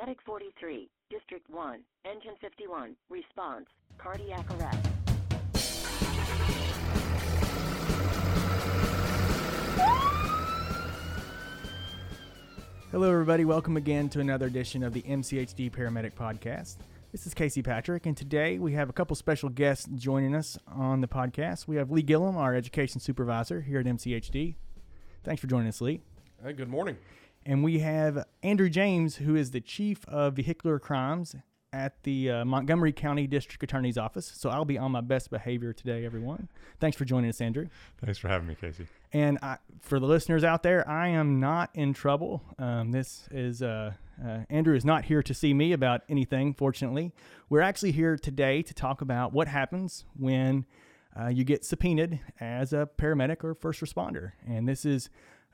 Medic 43, District 1, Engine 51, response, cardiac arrest. Hello, everybody. Welcome again to another edition of the MCHD Paramedic Podcast. This is Casey Patrick, and today we have a couple special guests joining us on the podcast. We have Lee Gillum, our education supervisor here at MCHD. Thanks for joining us, Lee. Hey, good morning. And we have Andrew James, who is the chief of vehicular crimes at the uh, Montgomery County District Attorney's Office. So I'll be on my best behavior today, everyone. Thanks for joining us, Andrew. Thanks for having me, Casey. And I, for the listeners out there, I am not in trouble. Um, this is uh, uh, Andrew is not here to see me about anything. Fortunately, we're actually here today to talk about what happens when uh, you get subpoenaed as a paramedic or first responder, and this is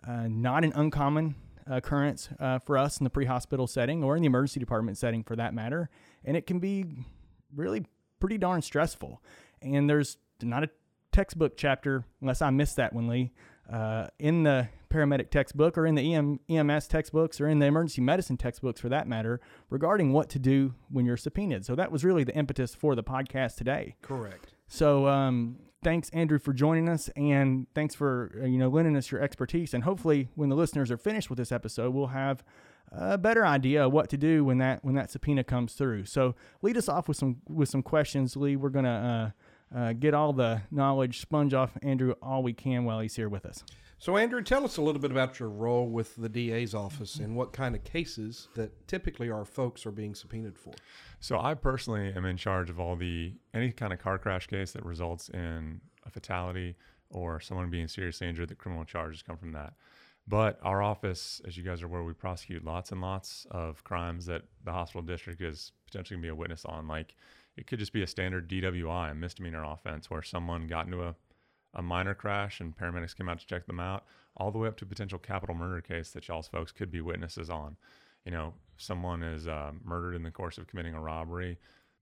uh, not an uncommon occurrence uh, for us in the pre-hospital setting or in the emergency department setting, for that matter. And it can be really pretty darn stressful. And there's not a textbook chapter, unless I missed that one, Lee, uh, in the paramedic textbook or in the EM, EMS textbooks or in the emergency medicine textbooks for that matter regarding what to do when you're subpoenaed. So that was really the impetus for the podcast today. Correct. So um, thanks, Andrew, for joining us, and thanks for uh, you know lending us your expertise. And hopefully, when the listeners are finished with this episode, we'll have a better idea of what to do when that when that subpoena comes through. So lead us off with some with some questions, Lee. We're gonna uh, uh, get all the knowledge, sponge off Andrew all we can while he's here with us. So, Andrew, tell us a little bit about your role with the DA's office and what kind of cases that typically our folks are being subpoenaed for. So, I personally am in charge of all the any kind of car crash case that results in a fatality or someone being seriously injured. The criminal charges come from that. But our office, as you guys are aware, we prosecute lots and lots of crimes that the hospital district is potentially going to be a witness on. Like it could just be a standard DWI, a misdemeanor offense, where someone got into a a minor crash and paramedics came out to check them out, all the way up to a potential capital murder case that y'all's folks could be witnesses on. You know, someone is uh, murdered in the course of committing a robbery.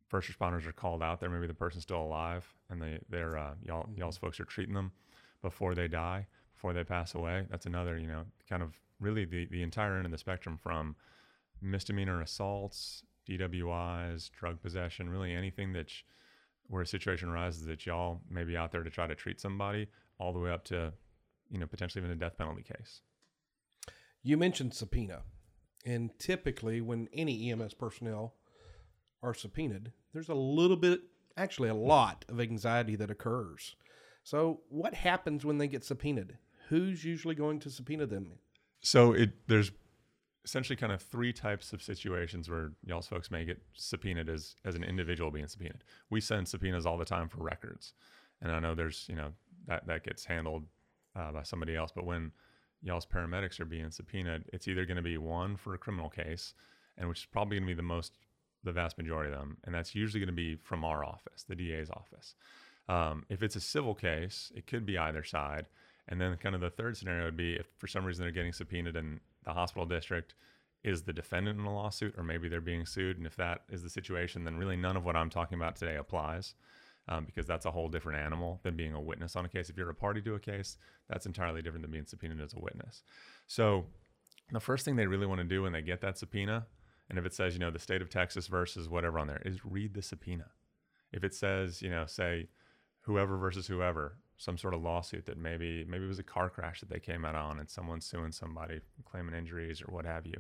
First responders are called out there. Maybe the person's still alive, and they they're uh, y'all y'all's folks are treating them before they die, before they pass away. That's another you know kind of really the the entire end of the spectrum from misdemeanor assaults, DWIs, drug possession, really anything that's where a situation arises that y'all may be out there to try to treat somebody, all the way up to, you know, potentially even a death penalty case. You mentioned subpoena, and typically when any EMS personnel are subpoenaed, there's a little bit, actually a lot of anxiety that occurs. So, what happens when they get subpoenaed? Who's usually going to subpoena them? So it there's essentially kind of three types of situations where y'all's folks may get subpoenaed as as an individual being subpoenaed. We send subpoenas all the time for records, and I know there's you know that that gets handled uh, by somebody else. But when y'all's paramedics are being subpoenaed, it's either going to be one for a criminal case, and which is probably going to be the most the vast majority of them, and that's usually going to be from our office, the DA's office. Um, if it's a civil case, it could be either side. And then, kind of the third scenario would be if for some reason they're getting subpoenaed and the hospital district is the defendant in a lawsuit, or maybe they're being sued. And if that is the situation, then really none of what I'm talking about today applies um, because that's a whole different animal than being a witness on a case. If you're a party to a case, that's entirely different than being subpoenaed as a witness. So, the first thing they really want to do when they get that subpoena, and if it says, you know, the state of Texas versus whatever on there, is read the subpoena. If it says, you know, say, whoever versus whoever, some sort of lawsuit that maybe maybe it was a car crash that they came out on and someone's suing somebody claiming injuries or what have you.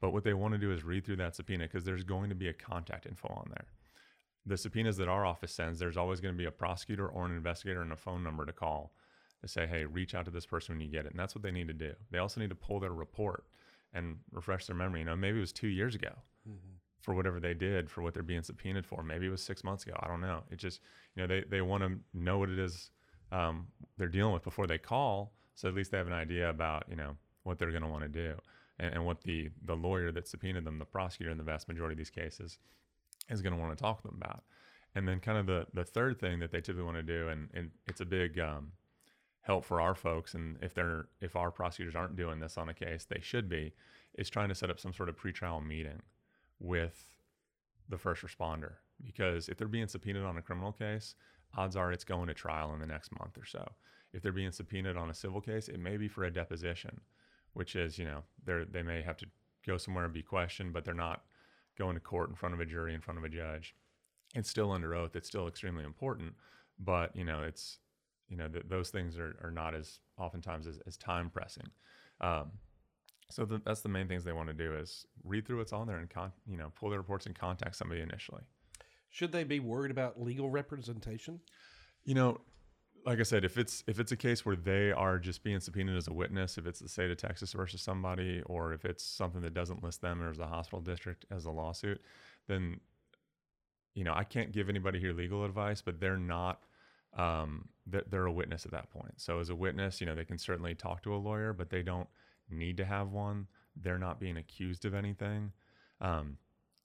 But what they want to do is read through that subpoena because there's going to be a contact info on there. The subpoenas that our office sends, there's always going to be a prosecutor or an investigator and a phone number to call to say, hey, reach out to this person when you get it. And that's what they need to do. They also need to pull their report and refresh their memory. You know, maybe it was two years ago. Mm-hmm for whatever they did for what they're being subpoenaed for. Maybe it was six months ago. I don't know. It just, you know, they, they want to know what it is um, they're dealing with before they call. So at least they have an idea about, you know, what they're going to want to do and, and, what the, the lawyer that subpoenaed them, the prosecutor in the vast majority of these cases, is going to want to talk to them about. And then kind of the, the third thing that they typically want to do, and, and it's a big um, help for our folks, and if they're if our prosecutors aren't doing this on a case, they should be, is trying to set up some sort of pretrial meeting with the first responder because if they're being subpoenaed on a criminal case, odds are it's going to trial in the next month or so. If they're being subpoenaed on a civil case, it may be for a deposition, which is, you know, they they may have to go somewhere and be questioned, but they're not going to court in front of a jury, in front of a judge. It's still under oath. It's still extremely important, but you know, it's you know, th- those things are, are not as oftentimes as, as time pressing. Um, so the, that's the main things they want to do is read through what's on there and con- you know pull the reports and contact somebody initially. Should they be worried about legal representation? You know, like I said, if it's if it's a case where they are just being subpoenaed as a witness, if it's the state of Texas versus somebody, or if it's something that doesn't list them as the hospital district as a lawsuit, then you know I can't give anybody here legal advice, but they're not um, they're a witness at that point. So as a witness, you know they can certainly talk to a lawyer, but they don't need to have one. They're not being accused of anything. Um,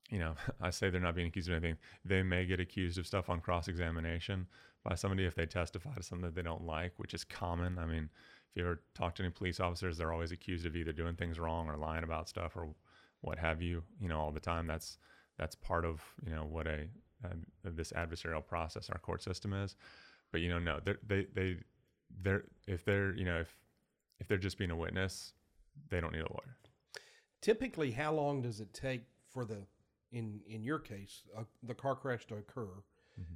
you know, I say they're not being accused of anything. They may get accused of stuff on cross examination by somebody if they testify to something that they don't like, which is common. I mean, if you ever talk to any police officers, they're always accused of either doing things wrong or lying about stuff or what have you. You know, all the time. That's that's part of you know what a uh, this adversarial process our court system is. But you know, no, they're, they they they're if they're you know if if they're just being a witness, they don't need a lawyer. Typically, how long does it take for the in in your case uh, the car crash to occur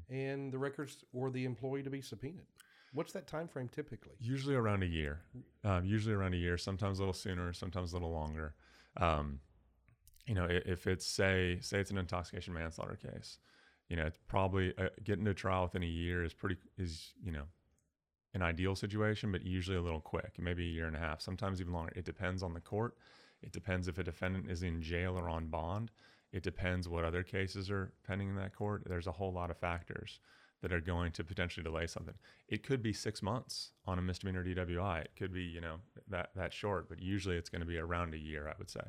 and the records or the employee to be subpoenaed? What's that time frame typically? Usually around a year. Um, usually around a year. Sometimes a little sooner. Sometimes a little longer. Um, you know, if it's say say it's an intoxication manslaughter case, you know, it's probably uh, getting to trial within a year is pretty is you know an ideal situation, but usually a little quick, maybe a year and a half, sometimes even longer. It depends on the court. It depends if a defendant is in jail or on bond. It depends what other cases are pending in that court. There's a whole lot of factors that are going to potentially delay something. It could be six months on a misdemeanor DWI. It could be, you know, that that short, but usually it's going to be around a year, I would say.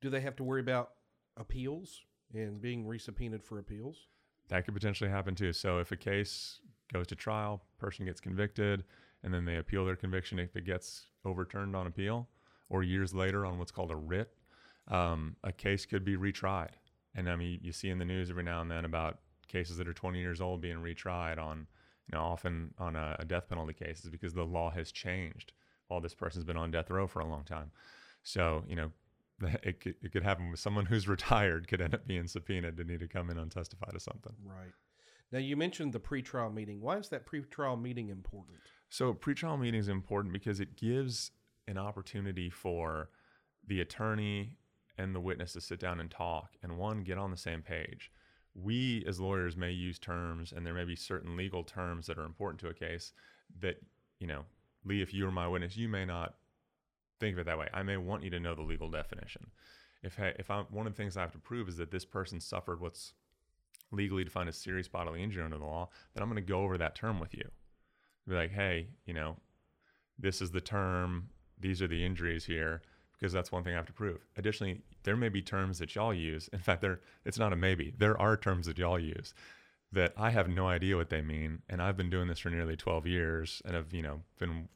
Do they have to worry about appeals and being resubpoenaed for appeals? That could potentially happen too. So if a case goes to trial, person gets convicted, and then they appeal their conviction, if it gets overturned on appeal, or years later on what's called a writ, um, a case could be retried. And I mean, you see in the news every now and then about cases that are 20 years old being retried on, you know, often on a, a death penalty cases because the law has changed while this person's been on death row for a long time. So, you know, it could, it could happen with someone who's retired could end up being subpoenaed to need to come in and testify to something. Right. Now you mentioned the pretrial meeting. Why is that pretrial meeting important? So pretrial meeting is important because it gives an opportunity for the attorney and the witness to sit down and talk and one get on the same page. We as lawyers may use terms and there may be certain legal terms that are important to a case that, you know, Lee, if you were my witness, you may not think of it that way. I may want you to know the legal definition. If I, if I one of the things I have to prove is that this person suffered what's legally defined as serious bodily injury under the law, then I'm going to go over that term with you. Be like, hey, you know, this is the term, these are the injuries here, because that's one thing I have to prove. Additionally, there may be terms that y'all use. In fact, there it's not a maybe. There are terms that y'all use that I have no idea what they mean, and I've been doing this for nearly 12 years, and have you know been,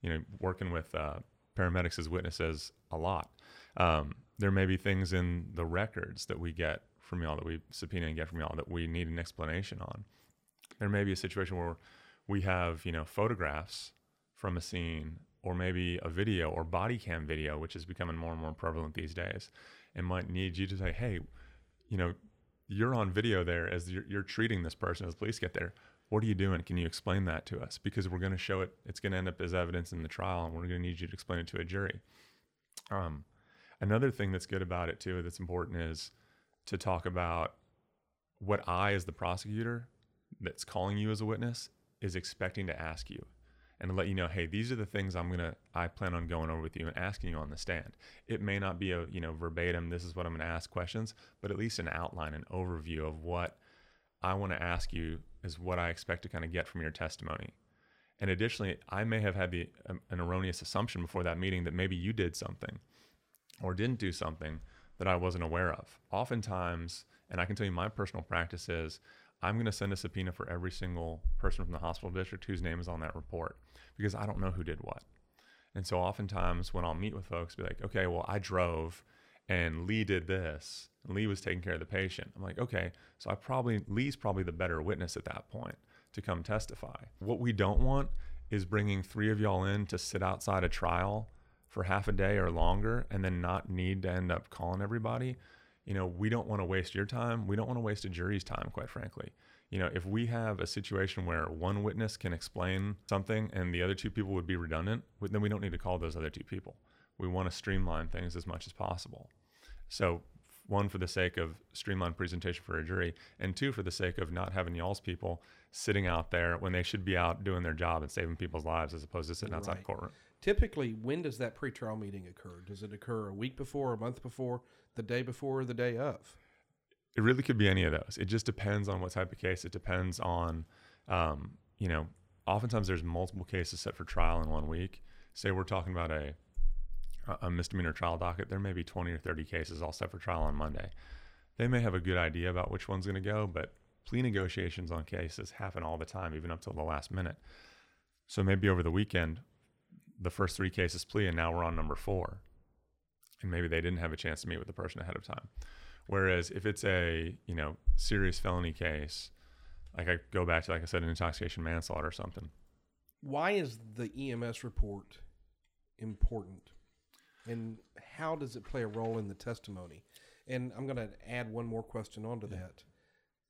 you know, working with uh, paramedics as witnesses a lot. Um, there may be things in the records that we get from y'all that we subpoena and get from y'all that we need an explanation on. There may be a situation where we have, you know, photographs from a scene or maybe a video or body cam video, which is becoming more and more prevalent these days, and might need you to say, hey, you know, you're on video there as you're, you're treating this person as police get there. What are you doing? Can you explain that to us? Because we're going to show it. It's going to end up as evidence in the trial, and we're going to need you to explain it to a jury. Um, another thing that's good about it too, that's important, is to talk about what I, as the prosecutor, that's calling you as a witness, is expecting to ask you, and let you know, hey, these are the things I'm gonna, I plan on going over with you and asking you on the stand. It may not be a, you know, verbatim. This is what I'm gonna ask questions, but at least an outline, an overview of what I want to ask you is what I expect to kind of get from your testimony. And additionally, I may have had the um, an erroneous assumption before that meeting that maybe you did something or didn't do something that I wasn't aware of. Oftentimes, and I can tell you my personal practice is I'm going to send a subpoena for every single person from the hospital district whose name is on that report because I don't know who did what. And so oftentimes when I'll meet with folks, be like, okay, well, I drove and Lee did this. And Lee was taking care of the patient. I'm like, okay, so I probably, Lee's probably the better witness at that point to come testify. What we don't want is bringing three of y'all in to sit outside a trial for half a day or longer and then not need to end up calling everybody. you know, we don't want to waste your time. We don't want to waste a jury's time, quite frankly. You know, if we have a situation where one witness can explain something and the other two people would be redundant, then we don't need to call those other two people. We want to streamline things as much as possible. So, one, for the sake of streamlined presentation for a jury, and two, for the sake of not having y'all's people sitting out there when they should be out doing their job and saving people's lives as opposed to sitting outside the Right. courtroom. Typically, when does that pretrial meeting occur? Does it occur a week before, a month before, the day before, or the day of? It really could be any of those. It just depends on what type of case. It depends on, um, you know, oftentimes there's multiple cases set for trial in one week. Say we're talking about a a misdemeanor trial docket, there may be 20 or 30 cases all set for trial on Monday. They may have a good idea about which one's going to go, but plea negotiations on cases happen all the time, even up till the last minute. So maybe over the weekend, the first three cases plea, and now we're on number four. And maybe they didn't have a chance to meet with the person ahead of time. Whereas if it's a you know serious felony case, like I go back to like I said, an intoxication manslaughter or something. Why is the EMS report important? And how does it play a role in the testimony? And I'm going to add one more question onto that.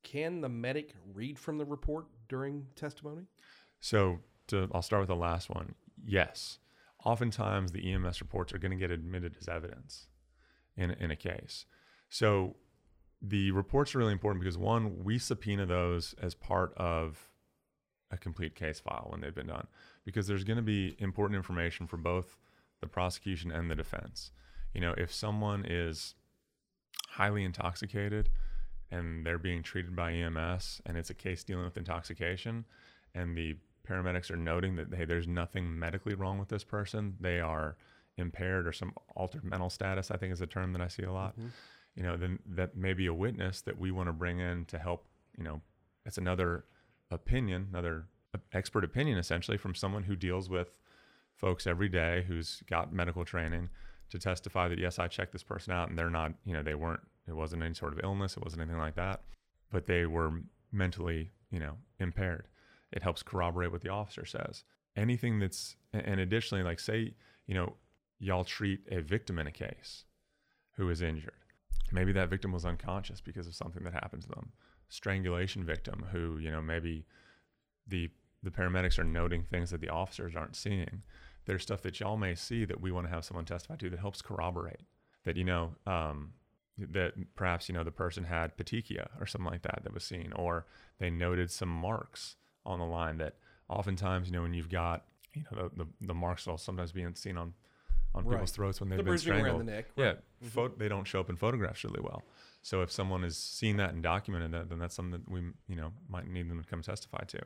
Can the medic read from the report during testimony? So to, I'll start with the last one. Yes, oftentimes the EMS reports are going to get admitted as evidence in in a case. So the reports are really important because one, we subpoena those as part of a complete case file when they've been done, because there's going to be important information for both the prosecution and the defense. You know, if someone is highly intoxicated and they're being treated by EMS and it's a case dealing with intoxication and the paramedics are noting that hey there's nothing medically wrong with this person they are impaired or some altered mental status i think is a term that i see a lot mm-hmm. You know then that may be a witness that we want to bring in to help you know it's another opinion another expert opinion essentially from someone who deals with folks every day who's got medical training to testify that yes i checked this person out and they're not you know they weren't it wasn't any sort of illness it wasn't anything like that but they were mentally you know impaired. It helps corroborate what the officer says. Anything that's and additionally like say you know y'all treat a victim in a case who is injured maybe that victim was unconscious because of something that happened to them. Strangulation victim who you know maybe the the paramedics are noting things that the officers aren't seeing. There's stuff that y'all may see that we want to have someone testify to that helps corroborate that you know um, that perhaps you know the person had petechia or something like that that was seen or they noted some marks on the line that oftentimes you know when you've got you know the, the, the marks will sometimes being seen on on Right. people's throats when they've The been around strangled. the neck, yeah right. pho- they don't show up in photographs really well. So if someone has seen that and documented that then that's something that we you know might need them to come testify to.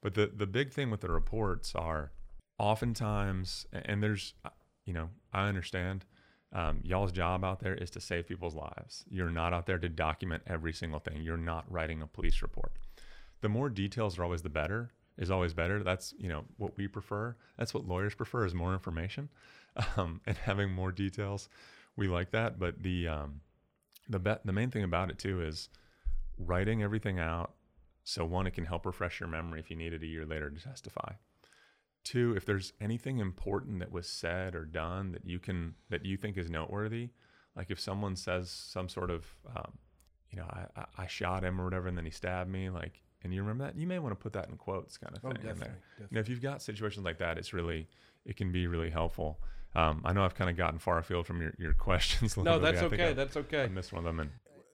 But the the big thing with the reports are oftentimes and there's uh, you know i understand um, y'all's job out there is to save people's lives. You're not out there to document every single thing. You're not writing a police report. The more details are always the better is always better. That's you know what we prefer. That's what lawyers prefer is more information. Um, and having more details we like that. But the um, the be- the main thing about it too is writing everything out. So one it can help refresh your memory if you need it a year later to testify. Two if there's anything important that was said or done that you can that you think is noteworthy like if someone says some sort of um, you know I, I, I shot him or whatever and then he stabbed me like and you remember that you may want to put that in quotes kind of Oh, thing in definitely, there definitely. you know, if you've got situations like that it's really it can be really helpful um, i know i've kind of gotten far afield from your, your questions No, that's okay. I- That's okay. I missed one of them and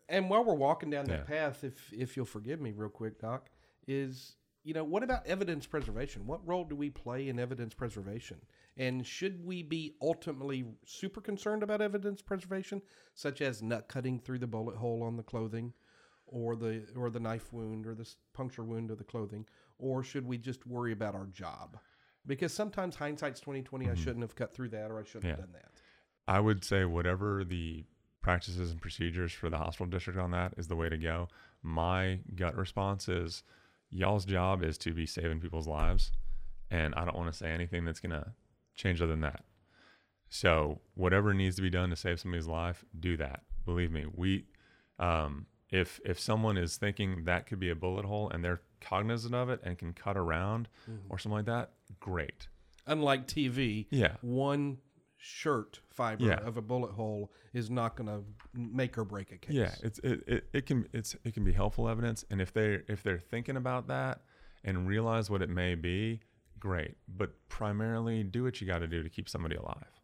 And while we're walking down that Yeah. path, if if you'll forgive me real quick, Doc, is you know what about evidence preservation? What role do we play in evidence preservation? And should we be ultimately super concerned about evidence preservation, such as nut cutting through the bullet hole on the clothing, or the or the knife wound or this puncture wound of the clothing, or should we just worry about our job? Because sometimes hindsight's twenty I shouldn't have cut through that, or I shouldn't have Mm-hmm. Done that. I would say whatever the practices and procedures for the hospital district on that is the way to go. My gut response is y'all's job is to be saving people's lives. And I don't want to say anything that's going to change other than that. So whatever needs to be done to save somebody's life, do that. Believe me, we, um, if if someone is thinking that could be a bullet hole and they're cognizant of it and can cut around mm-hmm. or something like that, great. Unlike TV, Yeah. one shirt fiber Yeah. of a bullet hole is not going to make or break a case. Yeah, it's it, it, it can it's it can be helpful evidence, and if they if they're thinking about that and realize what it may be, great. But primarily, do what you got to do to keep somebody alive,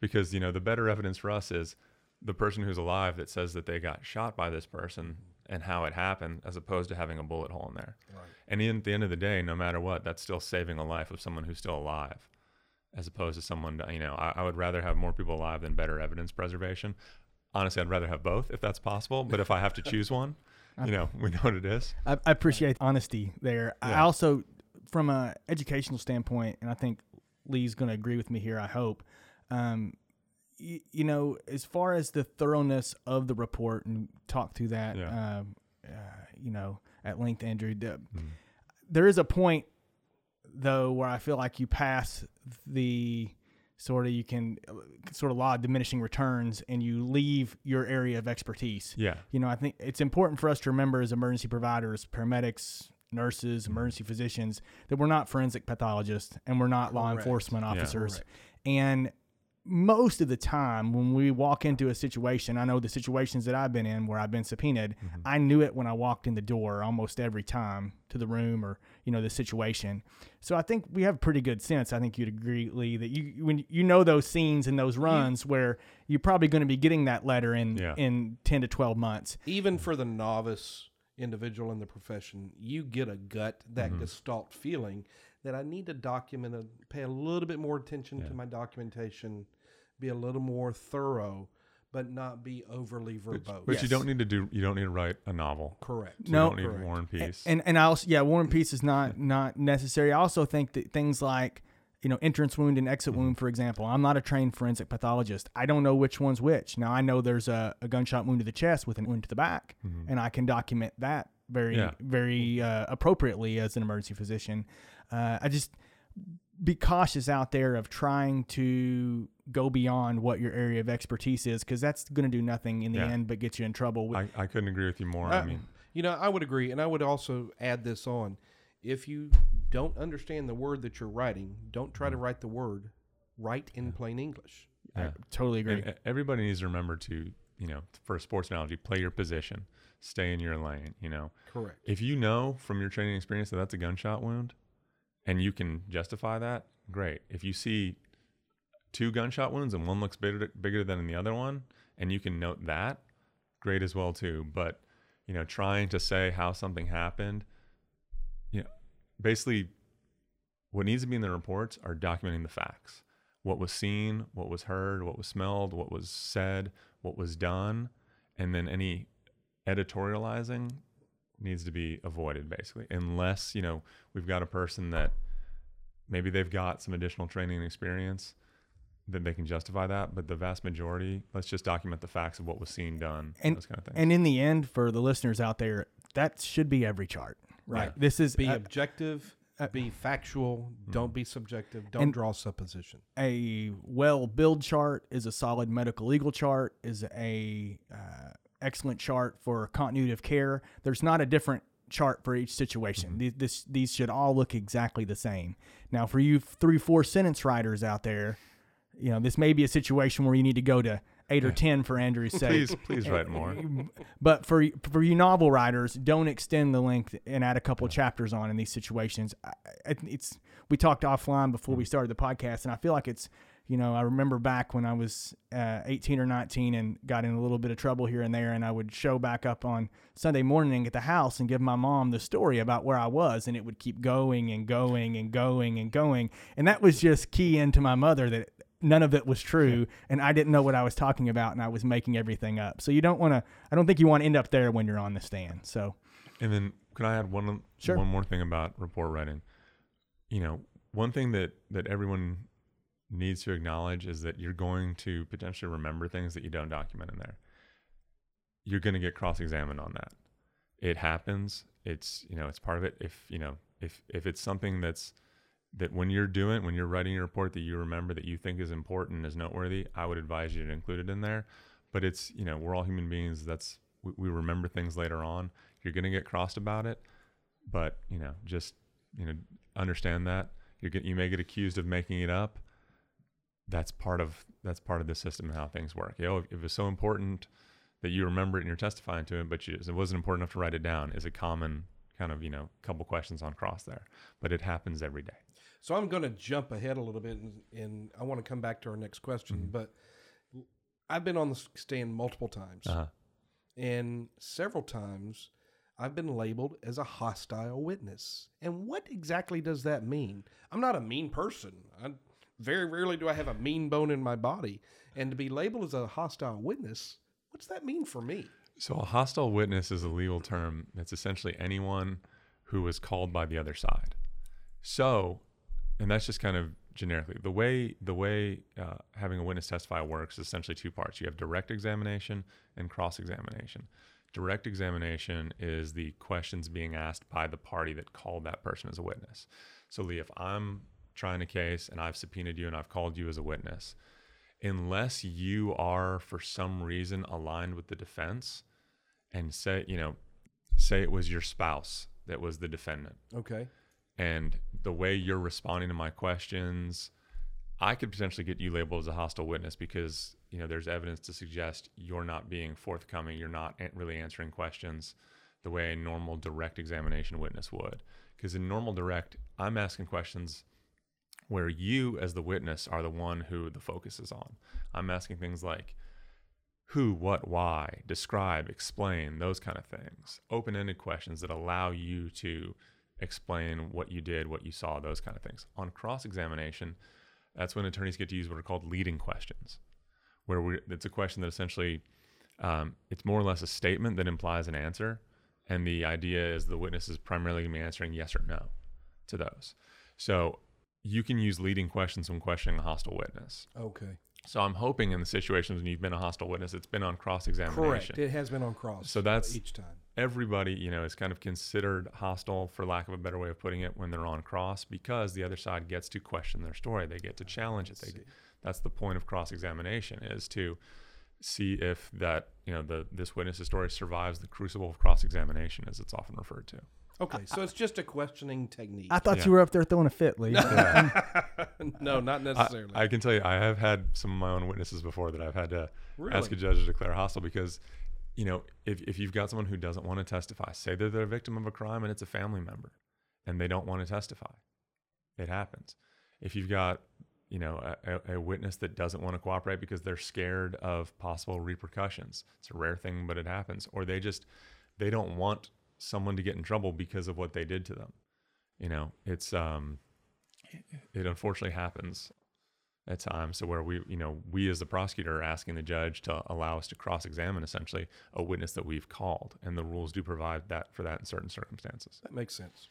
because you know the better evidence for us is the person who's alive that says that they got shot by this person and how it happened, as opposed to having a bullet hole in there. Right. And in, at the end of the day, no matter what, that's still saving a life of someone who's still alive, as opposed to someone, you know, I, I would rather have more people alive than better evidence preservation. Honestly, I'd rather have both if that's possible. But if I have to choose one, you know, we know what it is. I, I appreciate honesty there. I also, from a educational standpoint, and I think Lee's going to agree with me here. I hope. Um, y- you know, as far as the thoroughness of the report, and talk through that, Yeah. um, uh, you know, at length, Andrew. the- Mhm. There is a point, though, where I feel like you pass the sort of you can uh, sort of law of diminishing returns, and you leave your area of expertise Yeah. you know, I think it's important for us to remember as emergency providers, paramedics, nurses, emergency physicians, that we're not forensic pathologists and we're not law enforcement officers. Correct. And most of the time, when we walk into a situation, I know the situations that I've been in where I've been subpoenaed, I knew it when I walked in the door almost every time to the room or, you know, the situation. So I think we have pretty good sense. I think you'd agree, Lee, that you when you know those scenes and those runs where you're probably going to be getting that letter in Yeah. in 10 to 12 months. Even for the novice individual in the profession, you get a gut, that Mm-hmm. gestalt feeling that I need to document and pay a little bit more attention Yeah. to my documentation, be a little more thorough, but not be overly verbose. But you Yes. don't need to do. You don't need to write a novel. Correct. You No. don't need Correct. War and Peace. And and I also yeah, War and Peace is not not necessary. I also think that things like you know entrance wound and exit wound, for example. I'm not a trained forensic pathologist. I don't know which one's which. Now I know there's a, a gunshot wound to the chest with an wound to the back, and I can document that very Yeah. very uh, appropriately as an emergency physician. Uh, I just be cautious out there of trying to go beyond what your area of expertise is because that's going to do nothing in the Yeah. end but get you in trouble. I, I couldn't agree with you more. I Uh, mean, You know, I would agree, and I would also add this on. If you don't understand the word that you're writing, don't try to write the word. Write in plain English. I totally agree. And e- everybody needs to remember to, you know, for a sports analogy, play your position, stay in your lane. You know, Correct. if you know from your training experience that that's a gunshot wound, and you can justify that, great. If you see two gunshot wounds and one looks bigger bigger than the other one, and you can note that, great as well too. But you know, trying to say how something happened, you know, basically, what needs to be in the reports are documenting the facts. What was seen, what was heard, what was smelled, what was said, what was done, and then any editorializing needs to be avoided basically unless you know we've got a person that maybe they've got some additional training and experience then they can justify that but the vast majority let's just document the facts of what was seen done And- those kind of things And in the end, for the listeners out there, that should be every chart, right? Yeah. This is Be a, objective. uh, be factual. Don't be subjective. Don't And- draw supposition. a well build chart, is a solid medical legal chart, is a uh, excellent chart for continuity of care. There's not a different chart for each situation. Mm-hmm. These, this, these should all look exactly the same. Now, for you three, four sentence writers out there, you know this may be a situation where you need to go to eight or ten for Andrew's sake. please please write more But for for you novel writers, don't extend the length and add a couple chapters on in these situations. It's we talked offline before we mm-hmm. started the podcast, and I feel like it's you know I remember back when I was uh, 18 or 19 and got in a little bit of trouble here and there, and I would show back up on Sunday morning at the house and give my mom the story about where I was, and it would keep going and going and going and going, and that was just key into my mother that none of it was true and I didn't know what I was talking about and I was making everything up. So you don't want to I don't think you want to end up there when you're on the stand. So And then can I add one Sure. one more thing about report writing? You know, one thing that that everyone needs to acknowledge is that you're going to potentially remember things that you don't document in there. You're going to get cross-examined on that. It happens. It's, you know, it's part of it. If, you know, if if it's something that's that when you're doing when you're writing your report that you remember that you think is important is noteworthy, I would advise you to include it in there. But it's, you know, we're all human beings. That's we, we remember things later on. You're going to get crossed about it, but you know, just you know, understand that you get you may get accused of making it up. That's part of that's part of the system and how things work. You know, if, if it's so important that you remember it and you're testifying to it, but you, it wasn't important enough to write it down, is a common kind of you know couple questions on cross there. But it happens every day. So I'm going to jump ahead a little bit, and, and I want to come back to our next question. Mm-hmm. But I've been on the stand multiple times, Uh-huh. and several times I've been labeled as a hostile witness. And what exactly does that mean? I'm not a mean person. I, very rarely do I have a mean bone in my body, and to be labeled as a hostile witness, what's that mean for me? So a hostile witness is a legal term that's essentially anyone who was called by the other side. So, and that's just kind of generically the way the way uh, having a witness testify works is essentially two parts. You have direct examination and cross examination. Direct examination is the questions being asked by the party that called that person as a witness. So, Lee, if I'm trying a case and I've subpoenaed you and I've called you as a witness, unless you are for some reason aligned with the defense and say, you know, say it was your spouse that was the defendant Okay. and the way you're responding to my questions, I could potentially get you labeled as a hostile witness because you know there's evidence to suggest you're not being forthcoming, you're not really answering questions the way a normal direct examination witness would. Because in normal direct, I'm asking questions where you as the witness are the one who the focus is on. I'm asking things like who, what, why, describe, explain, those kind of things. Open ended questions that allow you to explain what you did, what you saw, those kind of things. On cross examination, that's when attorneys get to use what are called leading questions, where we, it's a question that essentially um, it's more or less a statement that implies an answer, and the idea is the witness is primarily going to be answering yes or no to those. So you can use leading questions when questioning a hostile witness. Okay. So I'm hoping in the situations when you've been a hostile witness, it's been on cross examination. Correct. It has been on cross. So that's- each time. everybody, you know, is kind of considered hostile, for lack of a better way of putting it, when they're on cross because the other side gets to question their story. They get to challenge it. They, that's the point of cross examination is to see if that, you know, the this witness's story survives the crucible of cross examination, as it's often referred to. Okay, so it's just a questioning technique. I thought Yeah. you were up there throwing a fit, Lee. no, not I, necessarily. I can tell you, I have had some of my own witnesses before that I've had to ask a judge to declare hostile because, you know, if, if you've got someone who doesn't want to testify, say that they're a victim of a crime and it's a family member and they don't want to testify, it happens. If you've got, you know, a, a- a witness that doesn't want to cooperate because they're scared of possible repercussions, it's a rare thing, but it happens. Or they just, they don't want someone to get in trouble because of what they did to them. You know, it's, um, it unfortunately happens at times so where we you know we as the prosecutor are asking the judge to allow us to cross-examine essentially a witness that we've called and the rules do provide that for that in certain circumstances that makes sense.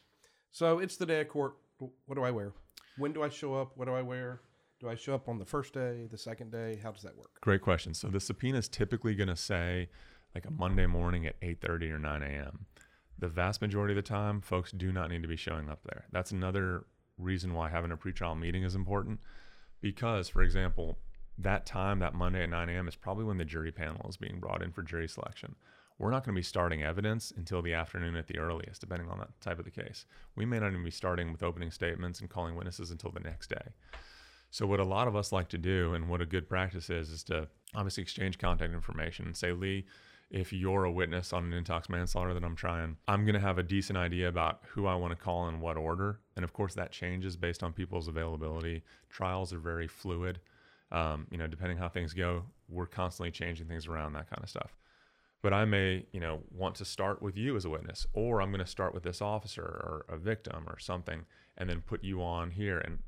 So it's the day of court. What do I wear? When do I show up? What do I wear? Do I show up on the first day, the second day? How does that work? great question so the subpoena is typically going to say like a monday morning at 8.30 or 9 a.m the vast majority of the time folks do not need to be showing up there. That's another reason why having a pretrial meeting is important because for example that time that monday at 9 a.m is probably when the jury panel is being brought in for jury selection. We're not going to be starting evidence until the afternoon at the earliest depending on that type of the case. We may not even be starting with opening statements and calling witnesses until the next day. So what a lot of us like to do, and what a good practice is, is to obviously exchange contact information and say, Lee, if you're a witness on an intox manslaughter that I'm trying, I'm going to have a decent idea about who I want to call in what order. And of course, that changes based on people's availability. Trials are very fluid. Um, you know, depending how things go, we're constantly changing things around, that kind of stuff. But I may, you know, want to start with you as a witness, or I'm going to start with this officer or a victim or something, and then put you on here. And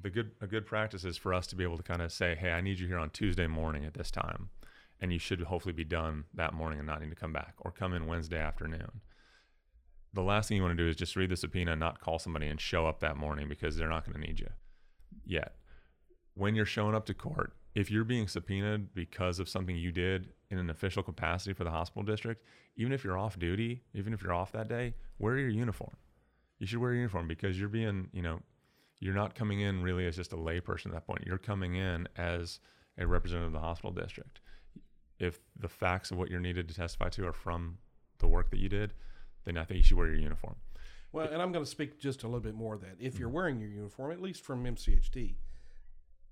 the good a good practice is for us to be able to kind of say, "Hey, I need you here on Tuesday morning at this time," and you should hopefully be done that morning and not need to come back, or come in Wednesday afternoon. The last thing you want to do is just read the subpoena, and not call somebody and show up that morning because they're not going to need you yet. When you're showing up to court, if you're being subpoenaed because of something you did in an official capacity for the hospital district, even if you're off duty, even if you're off that day, wear your uniform. You should wear your uniform because you're being, you know, you're not coming in really as just a layperson at that point. You're coming in as a representative of the hospital district. If the facts of what you're needed to testify to are from the work that you did, then I think you should wear your uniform. Well, and I'm going to speak just a little bit more of that. If you're wearing your uniform, at least from MCHD,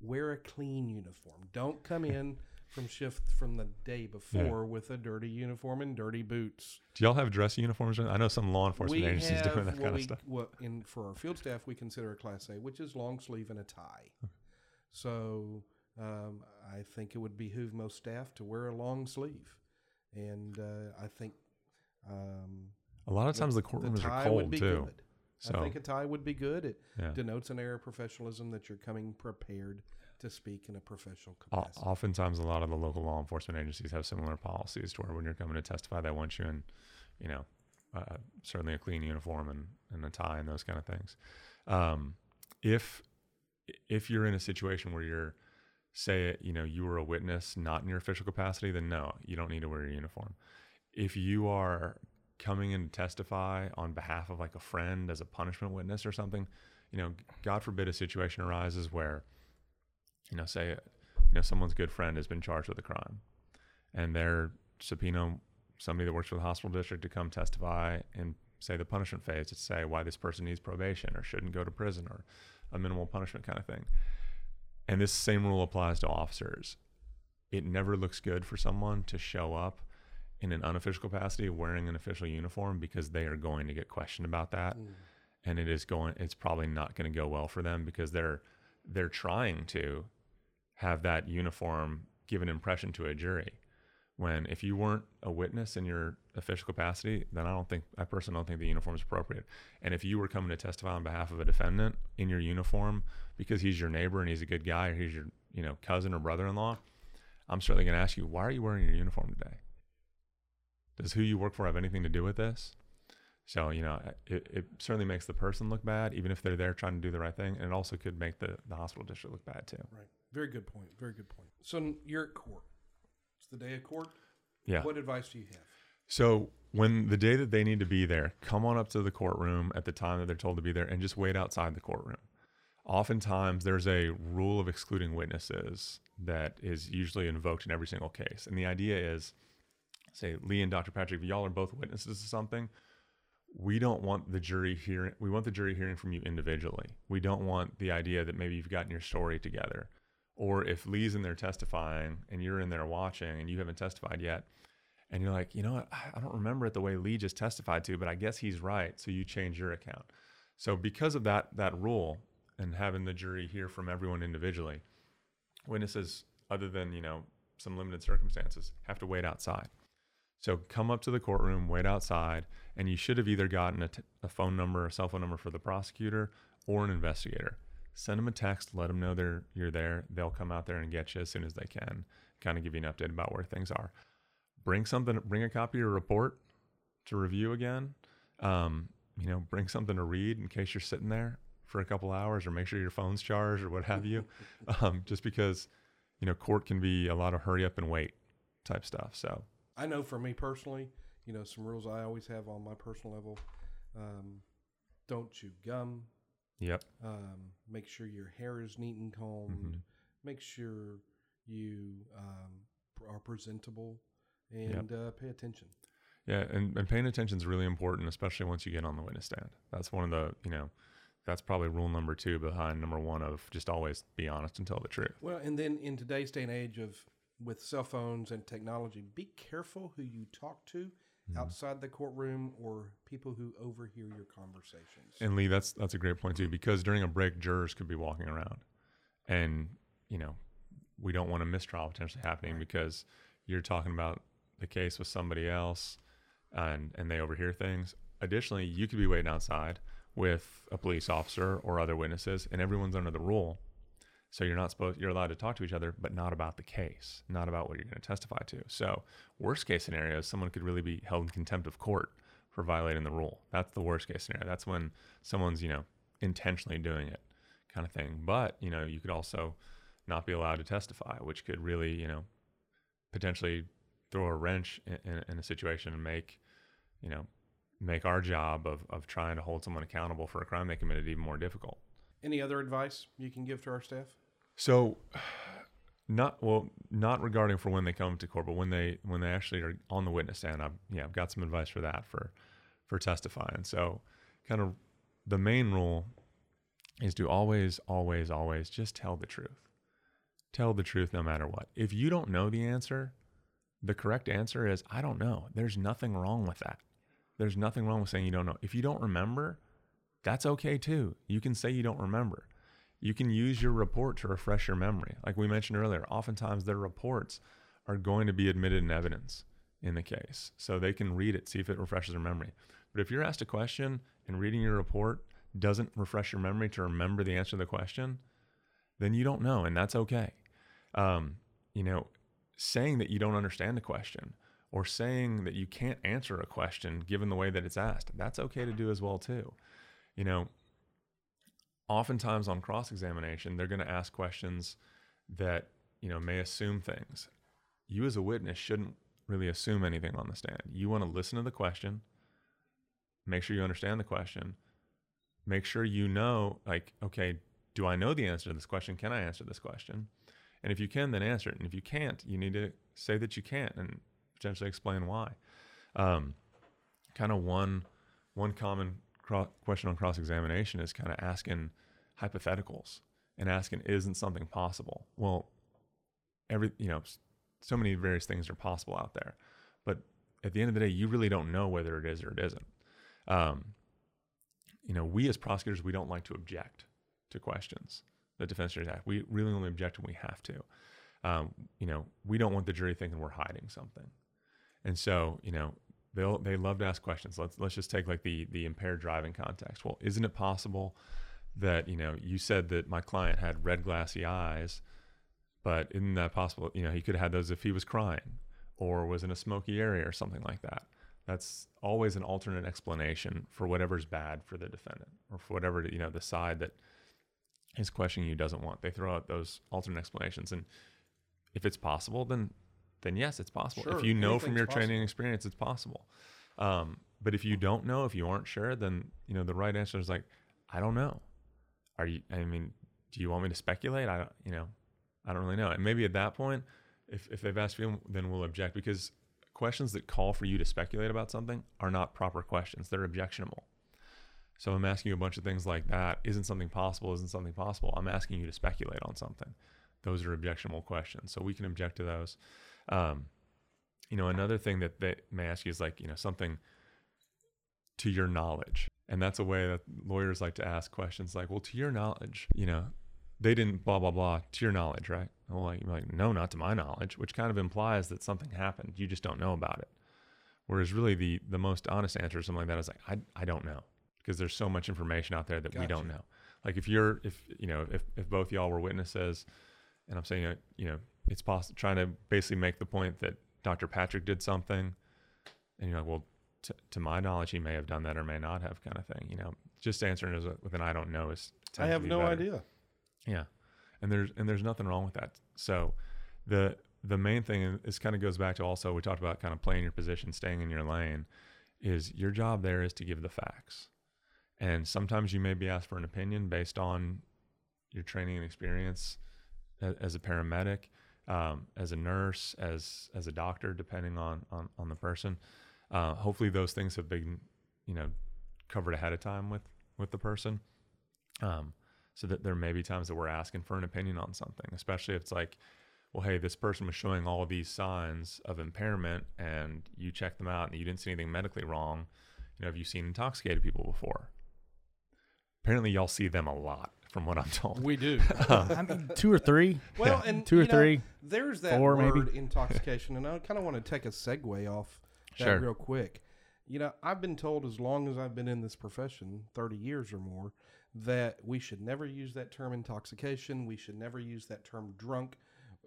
wear a clean uniform. Don't come in from shift from the day before with a dirty uniform and dirty boots. Do y'all have dress uniforms? I know some law enforcement we agencies have doing that kind we, of stuff. What in for our field staff we consider a class A, which is long sleeve and a tie. So um, I think it would behoove most staff to wear a long sleeve, and uh, I think um, A lot of times the the courtrooms tie are cold too. good. So I think a tie would be good. It yeah. denotes an air of professionalism that you're coming prepared to speak in a professional O- capacity. Oftentimes, a lot of the local law enforcement agencies have similar policies to where when you're coming to testify, they want you in, you know, uh, certainly a clean uniform and, and a tie and those kind of things. Um, if if you're in a situation where you're, say, you know, you were a witness not in your official capacity, then no, you don't need to wear your uniform. If you are coming in to testify on behalf of like a friend as a punishment witness or something, you know, God forbid a situation arises where you know, say, you know, someone's good friend has been charged with a crime, and they're subpoena somebody that works for the hospital district to come testify in, say, the punishment phase to say why this person needs probation or shouldn't go to prison or a minimal punishment kind of thing. And this same rule applies to officers. It never looks good for someone to show up in an unofficial capacity wearing an official uniform because they are going to get questioned about that Mm. and it is going it's probably not going to go well for them because they're they're trying to have that uniform give an impression to a jury when if you weren't a witness in your official capacity then i don't think i personally don't think the uniform is appropriate and if you were coming to testify on behalf of a defendant in your uniform because he's your neighbor and he's a good guy or he's your you know cousin or brother-in-law i'm certainly going to ask you why are you wearing your uniform today does who you work for have anything to do with this so, you know, it, it certainly makes the person look bad, even if they're there trying to do the right thing. And it also could make the, the hospital district look bad too. Right. Very good point. Very good point. So you're at court. It's the day of court. Yeah. What advice do you have? So when the day that they need to be there, come on up to the courtroom at the time that they're told to be there and just wait outside the courtroom. Oftentimes there's a rule of excluding witnesses that is usually invoked in every single case. And the idea is say Lee and Dr. Patrick, y'all are both witnesses to something, we don't want the jury hearing we want the jury hearing from you individually. We don't want the idea that maybe you've gotten your story together. Or if Lee's in there testifying and you're in there watching and you haven't testified yet, and you're like, you know what, I don't remember it the way Lee just testified to, but I guess he's right. So you change your account. So because of that that rule and having the jury hear from everyone individually, witnesses other than, you know, some limited circumstances have to wait outside. So come up to the courtroom, wait outside, and you should have either gotten a, t- a phone number, a cell phone number for the prosecutor or an investigator. Send them a text, let them know they're you're there. They'll come out there and get you as soon as they can. Kind of give you an update about where things are. Bring something, bring a copy of your report to review again. Um, you know, bring something to read in case you're sitting there for a couple hours, or make sure your phone's charged or what have you. um, just because, you know, court can be a lot of hurry up and wait type stuff. So I know for me personally, you know, some rules I always have on my personal level. Um, don't chew gum. Yep. Um, make sure your hair is neat and combed. Mhm. Make sure you um, are presentable and uh, pay attention. Yeah, and, and paying attention is really important, especially once you get on the witness stand. That's one of the, you know, that's probably rule number two behind number one of just always be honest and tell the truth. Well, and then in today's day and age of with cell phones and technology, be careful who you talk to Mm-hmm. outside the courtroom or people who overhear your conversations. And Lee, that's that's a great point too, because during a break, jurors could be walking around, and you know, we don't want a mistrial potentially happening because you're talking about the case with somebody else, and and they overhear things. Additionally, you could be waiting outside with a police officer or other witnesses, and everyone's under the rule. So you're not supposed you're allowed to talk to each other, but not about the case, not about what you're going to testify to. So worst case scenario someone could really be held in contempt of court for violating the rule. That's the worst case scenario. That's when someone's, you know, intentionally doing it kind of thing. But, you know, you could also not be allowed to testify, which could really, you know, potentially throw a wrench in, in, in a situation and make, you know, make our job of, of trying to hold someone accountable for a crime they committed even more difficult. Any other advice you can give to our staff? So, not well, not regarding for when they come to court, but when they when they actually are on the witness stand. I've yeah, I've got some advice for that for for testifying. So, kind of the main rule is to always, always, always just tell the truth. tell the truth no matter what. If you don't know the answer, the correct answer is I don't know. There's nothing wrong with that. There's nothing wrong with saying you don't know. If you don't remember, that's okay too. You can say you don't remember. You can use your report to refresh your memory. Like we mentioned earlier, oftentimes their reports are going to be admitted in evidence in the case. So they can read it, see if it refreshes their memory. But if you're asked a question and reading your report doesn't refresh your memory to remember the answer to the question, then you don't know, and that's okay. Um, you know, saying that you don't understand a question or saying that you can't answer a question given the way that it's asked, that's okay to do as well too. You know, oftentimes on cross examination, they're going to ask questions that, you know, may assume things. You as a witness shouldn't really assume anything on the stand. You want to listen to the question, make sure you understand the question, make sure you know, like, okay, do I know the answer to this question? Can I answer this question? And if you can, then answer it. And if you can't, you need to say that you can't and potentially explain why. Um, kind of one one common question on cross examination is kind of asking hypotheticals and asking, isn't something possible? Well, every you know, so many various things are possible out there, but at the end of the day, you really don't know whether it is or it isn't. Um, you know, we as prosecutors, we don't like to object to questions the defense attorney's act. We really only object when we have to. Um, you know, we don't want the jury thinking we're hiding something. And so, you know, they'll they love to ask questions. Let's let's just take like the the impaired driving context. Well, isn't it possible that you know you said that my client had red glassy eyes, but isn't that possible? You know, he could have had those if he was crying or was in a smoky area or something like that. That's always an alternate explanation for whatever's bad for the defendant or for whatever you know the side that is questioning you doesn't want. They throw out those alternate explanations, and if it's possible, then then yes, it's possible. Sure, if you know from your training possible. and experience, it's possible. Um, but if you don't know, if you aren't sure, then you know the right answer is like, I don't know. Are you? I mean, do you want me to speculate? I don't. You know, I don't really know. And maybe at that point, if if they've asked you, then we'll object because questions that call for you to speculate about something are not proper questions. They're objectionable. So I'm asking you a bunch of things like that. Isn't something possible? Isn't something possible? I'm asking you to speculate on something. Those are objectionable questions. So we can object to those. Um, you know, another thing that they may ask you is like, you know, something to your knowledge. And that's a way that lawyers like to ask questions like, well, to your knowledge, you know, they didn't blah, blah, blah, to your knowledge, right? Well, like, you're like, no, not to my knowledge, which kind of implies that something happened. You just don't know about it. Whereas really the, the most honest answer to something like that is like, I, I don't know because there's so much information out there that we don't know. Like if you're, if, you know, if, if both y'all were witnesses and I'm saying, you know, it's possible, trying to basically make the point that Dr. Patrick did something and you're like, well, t- to my knowledge, he may have done that or may not have kind of thing, you know, just answering as a, with an, I don't know is, I have be no better. idea. Yeah, and there's and there's nothing wrong with that. So the the main thing is this kind of goes back to also we talked about kind of playing your position, staying in your lane. Is your job there is to give the facts, and sometimes you may be asked for an opinion based on your training and experience as, as a paramedic, um, as a nurse, as as a doctor, depending on on, on the person. Uh, hopefully, those things have been you know covered ahead of time with with the person. Um, so that there may be times that we're asking for an opinion on something, especially if it's like, well, hey, this person was showing all these signs of impairment and you checked them out and you didn't see anything medically wrong. You know, have you seen intoxicated people before? Apparently, y'all see them a lot, from what I'm told. We do. Uh, I mean, two or three. Well, and Two or know, three, There's that four, word maybe. intoxication, and I kind of want to take a segue off that Sure. real quick. You know, I've been told as long as I've been in this profession, 30 years or more, that we should never use that term intoxication. We should never use that term drunk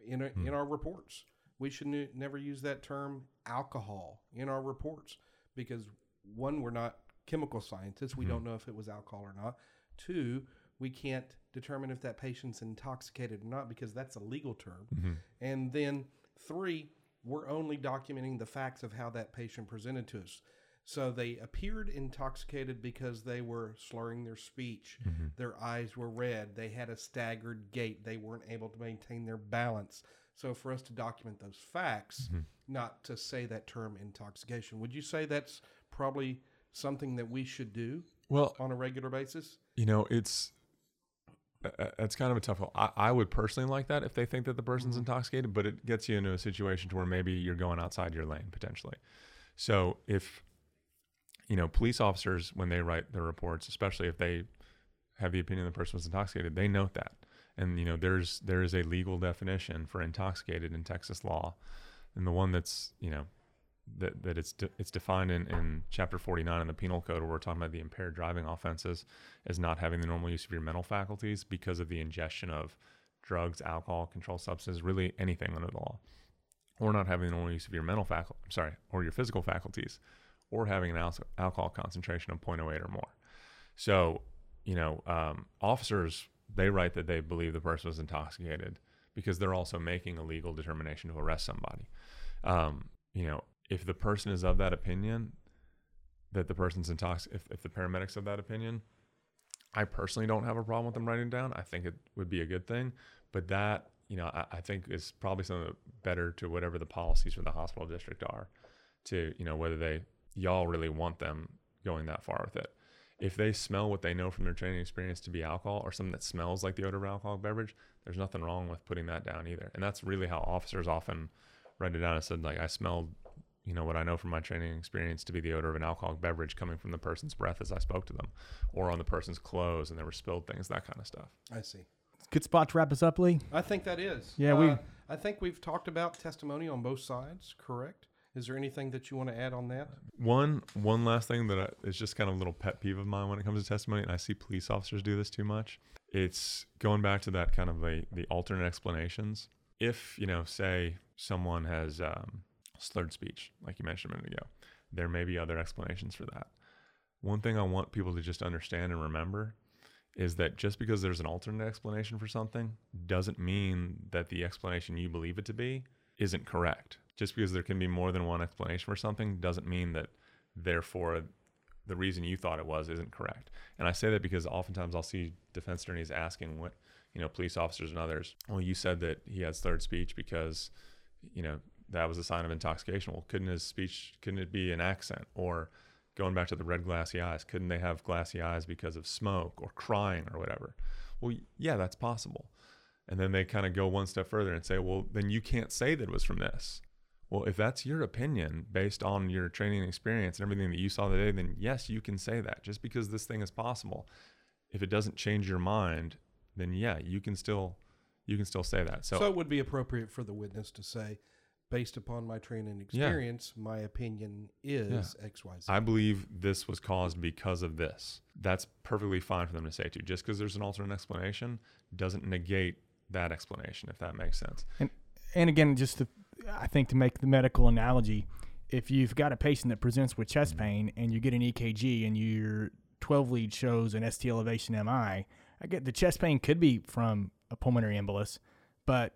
in, our hmm. in our reports. We should ne- never use that term alcohol in our reports because one, we're not chemical scientists. We hmm. don't know if it was alcohol or not. Two, we can't determine if that patient's intoxicated or not because that's a legal term. Mm-hmm. And then three, we're only documenting the facts of how that patient presented to us. So they appeared intoxicated because they were slurring their speech. Mm-hmm. Their eyes were red. They had a staggered gait. They weren't able to maintain their balance. So for us to document those facts, Mm-hmm. not to say that term intoxication, would you say that's probably something that we should do Well, on a regular basis? you know, it's That's kind of a tough one. I, I would personally like that if they think that the person's Mhm. intoxicated, but it gets you into a situation to where maybe you're going outside your lane potentially. So if you know police officers when they write their reports, especially if they have the opinion the person was intoxicated, they note that. And you know there's there is a legal definition for intoxicated in Texas law, and the one that's you know that that it's de- it's defined in, in chapter 49 in the penal code where we're talking about the impaired driving offenses as not having the normal use of your mental faculties because of the ingestion of drugs, alcohol, controlled substances, really anything under the law, or not having the normal use of your mental faculty, sorry, or your physical faculties, or having an al- alcohol concentration of 0.08 or more. So, you know, um, officers they write that they believe the person was intoxicated because they're also making a legal determination to arrest somebody. Um, you know, if the person is of that opinion, that the person's intoxicated, if, if the paramedics of that opinion, I personally don't have a problem with them writing it down. I think it would be a good thing, but that you know I, I think is probably something better to whatever the policies for the hospital district are, to you know whether they y'all really want them going that far with it. If they smell what they know from their training experience to be alcohol or something that smells like the odor of alcoholic beverage, there's nothing wrong with putting that down either. And that's really how officers often write it down. and said like I smelled you know what I know from my training experience to be the odor of an alcoholic beverage coming from the person's breath as I spoke to them, or on the person's clothes and there were spilled things, that kind of stuff. I see. Good spot to wrap us up, Lee. I think that is. Yeah, we- Uh, I think we've talked about testimony on both sides. Correct. Is there anything that you want to add on that? One one last thing that I, is just kind of a little pet peeve of mine when it comes to testimony, and I see police officers do this too much. It's going back to that kind of the the alternate explanations. If you know, say someone has um, slurred speech, like you mentioned a minute ago, there may be other explanations for that. One thing I want people to just understand and remember is that just because there's an alternate explanation for something doesn't mean that the explanation you believe it to be isn't correct. Just because there can be more than one explanation for something doesn't mean that therefore the reason you thought it was isn't correct. And I say that because oftentimes I'll see defense attorneys asking what, you know, police officers and others, well, you said that he had slurred speech because, you know, that was a sign of intoxication. Well, couldn't his speech, couldn't it be an accent? Or going back to the red glassy eyes, couldn't they have glassy eyes because of smoke or crying or whatever? Well, yeah, that's possible. And then they kind of go one step further and say, well, then you can't say that it was from this. Well, if that's your opinion based on your training experience and everything that you saw today, then yes, you can say that. Just because this thing is possible, if it doesn't change your mind, then yeah, you can still you can still say that. So, So, it would be appropriate for the witness to say, based upon my training and Yeah. experience, my opinion is X, Y, Z. I believe this was caused because of this. That's perfectly fine for them to say to. you. Just because there's an alternate explanation doesn't negate that explanation, if that makes sense. And again, just to, I think to make the medical analogy, if you've got a patient that presents with chest mm-hmm. pain and you get an EKG and your 12 lead shows an ST elevation MI, I get the chest pain could be from a pulmonary embolus, but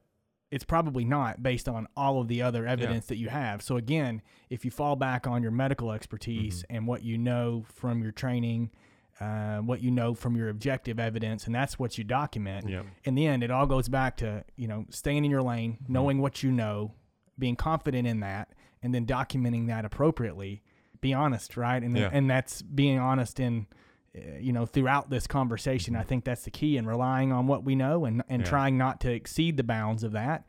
it's probably not based on all of the other evidence that you have. So again, if you fall back on your medical expertise and what you know from your training, uh, what you know from your objective evidence, and that's what you document in the end, it all goes back to you know staying in your lane, knowing what you know, being confident in that, and then documenting that appropriately. Be honest, right? And Yeah. and that's being honest in you know throughout this conversation. I think that's the key, in relying on what we know and and Yeah. trying not to exceed the bounds of that.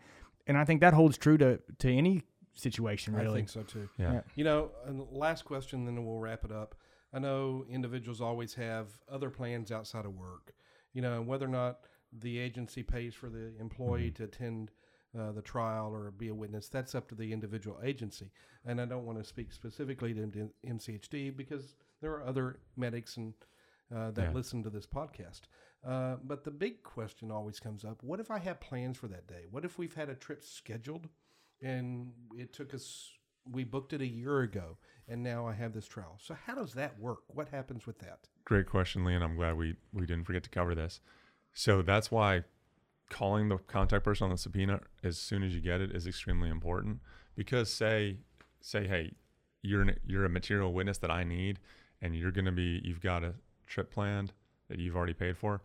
And I think that holds true to to any situation, really. I think so too. Yeah. Yeah. You know, and last question, then we'll wrap it up. I know individuals always have other plans outside of work. You know, and whether or not the agency pays for the employee Mm-hmm. to attend uh, the trial or be a witness, that's up to the individual agency. And I don't want to speak specifically to MCHD because there are other medics and uh, that Yeah. listen to this podcast. Uh, but the big question always comes up: What if I have plans for that day? What if we've had a trip scheduled and it took us? We booked it a year ago, and now I have this trial. So how does that work? What happens with that? Great question, Lee, and I'm glad we we didn't forget to cover this. So that's why calling the contact person on the subpoena as soon as you get it is extremely important. Because say say hey, you're an, you're a material witness that I need, and you're going to be you've got a trip planned that you've already paid for.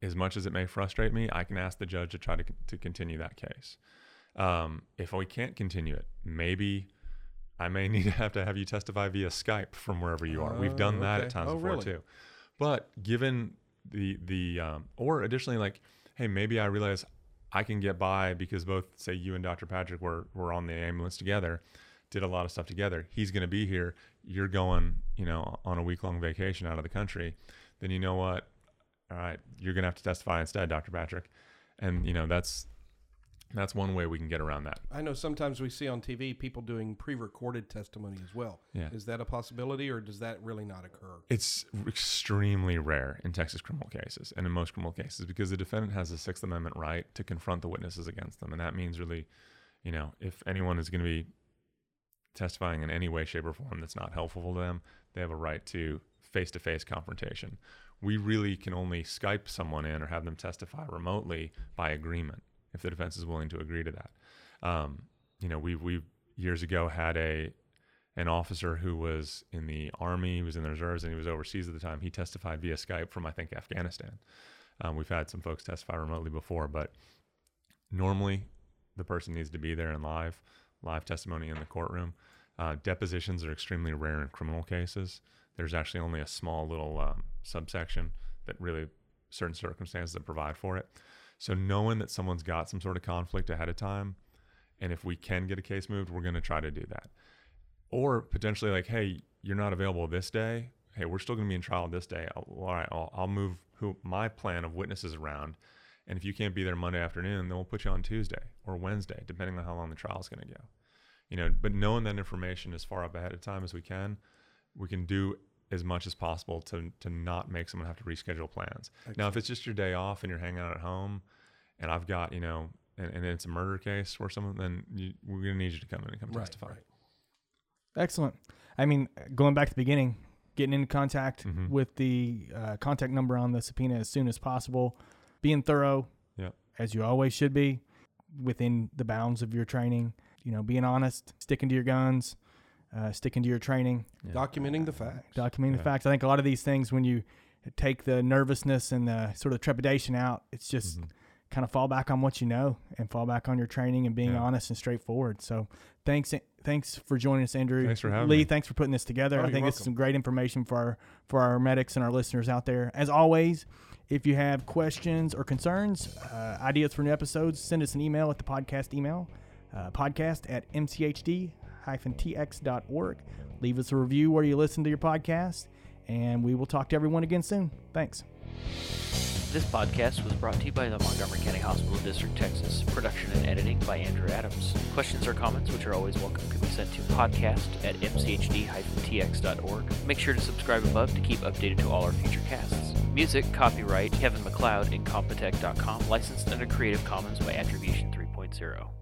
As much as it may frustrate me, I can ask the judge to try to to continue that case. Um, if we can't continue it, maybe I may need to have to have you testify via Skype from wherever you are. We've done Oh, that okay. at times Oh, before really? too. But given the the um, or additionally like hey maybe i realize i can get by because both say you and dr patrick were were on the ambulance together did a lot of stuff together he's going to be here you're going you know on a week long vacation out of the country then you know what all right you're going to have to testify instead dr patrick and you know that's that's one way we can get around that I know sometimes we see on TV people doing pre-recorded testimony as well. Yeah. Is that a possibility, or does that really not occur? It's extremely rare in Texas criminal cases and in most criminal cases because the defendant has a Sixth Amendment right to confront the witnesses against them. And that means really, you know, if anyone is going to be testifying in any way, shape, or form that's not helpful to them, they have a right to face to face confrontation. We really can only Skype someone in or have them testify remotely by agreement if the defense is willing to agree to that. Um, you know, we we years ago had a an officer who was in the army, he was in the reserves, and he was overseas at the time. He testified via Skype from I think Afghanistan. Um, we've had some folks testify remotely before, but normally the person needs to be there in live live testimony in the courtroom. Uh, depositions are extremely rare in criminal cases. There's actually only a small little um, subsection that really certain circumstances that provide for it. So knowing that someone's got some sort of conflict ahead of time, and if we can get a case moved, we're going to try to do that. Or potentially like, hey, you're not available this day. Hey, we're still going to be in trial this day. I'll, all right, I'll, I'll move who my plan of witnesses around, and if you can't be there Monday afternoon, then we'll put you on Tuesday or Wednesday, depending on how long the trial is going to go. You know, but knowing that information as far up ahead of time as we can, we can do as much as possible to to not make someone have to reschedule plans. Now, if it's just your day off and you're hanging out at home, and I've got you know, and, and it's a murder case or something, then you, we're gonna need you to come in and come Right, testify. right. Excellent. I mean, going back to the beginning, getting into contact Mhm. with the uh, contact number on the subpoena as soon as possible, being thorough, Yep. as you always should be, within the bounds of your training. You know, being honest, sticking to your guns, uh, sticking to your training, Yeah. Documenting the facts. documenting the facts. I think a lot of these things, when you take the nervousness and the sort of trepidation out, it's just Mhm. kind of fall back on what you know and fall back on your training and being Yeah. honest and straightforward. So thanks thanks for joining us, Andrew. Thanks for having Lee, me. thanks for putting this together. Oh, I think this is some great information for our for our medics and our listeners out there. As always, if you have questions or concerns, uh, ideas for new episodes, send us an email at the podcast email, uh, podcast at mchd-tx.org. Leave us a review where you listen to your podcast, and we will talk to everyone again soon. Thanks. This podcast was brought to you by the Montgomery County Hospital District, Texas. Production and editing by Andrew Adams. Questions or comments, which are always welcome, can be sent to podcast at mchd-tx.org. Make sure to subscribe above to keep updated to all our future casts. Music, copyright, Kevin MacLeod, in Incompetech.com, licensed under Creative Commons by Attribution 3.0.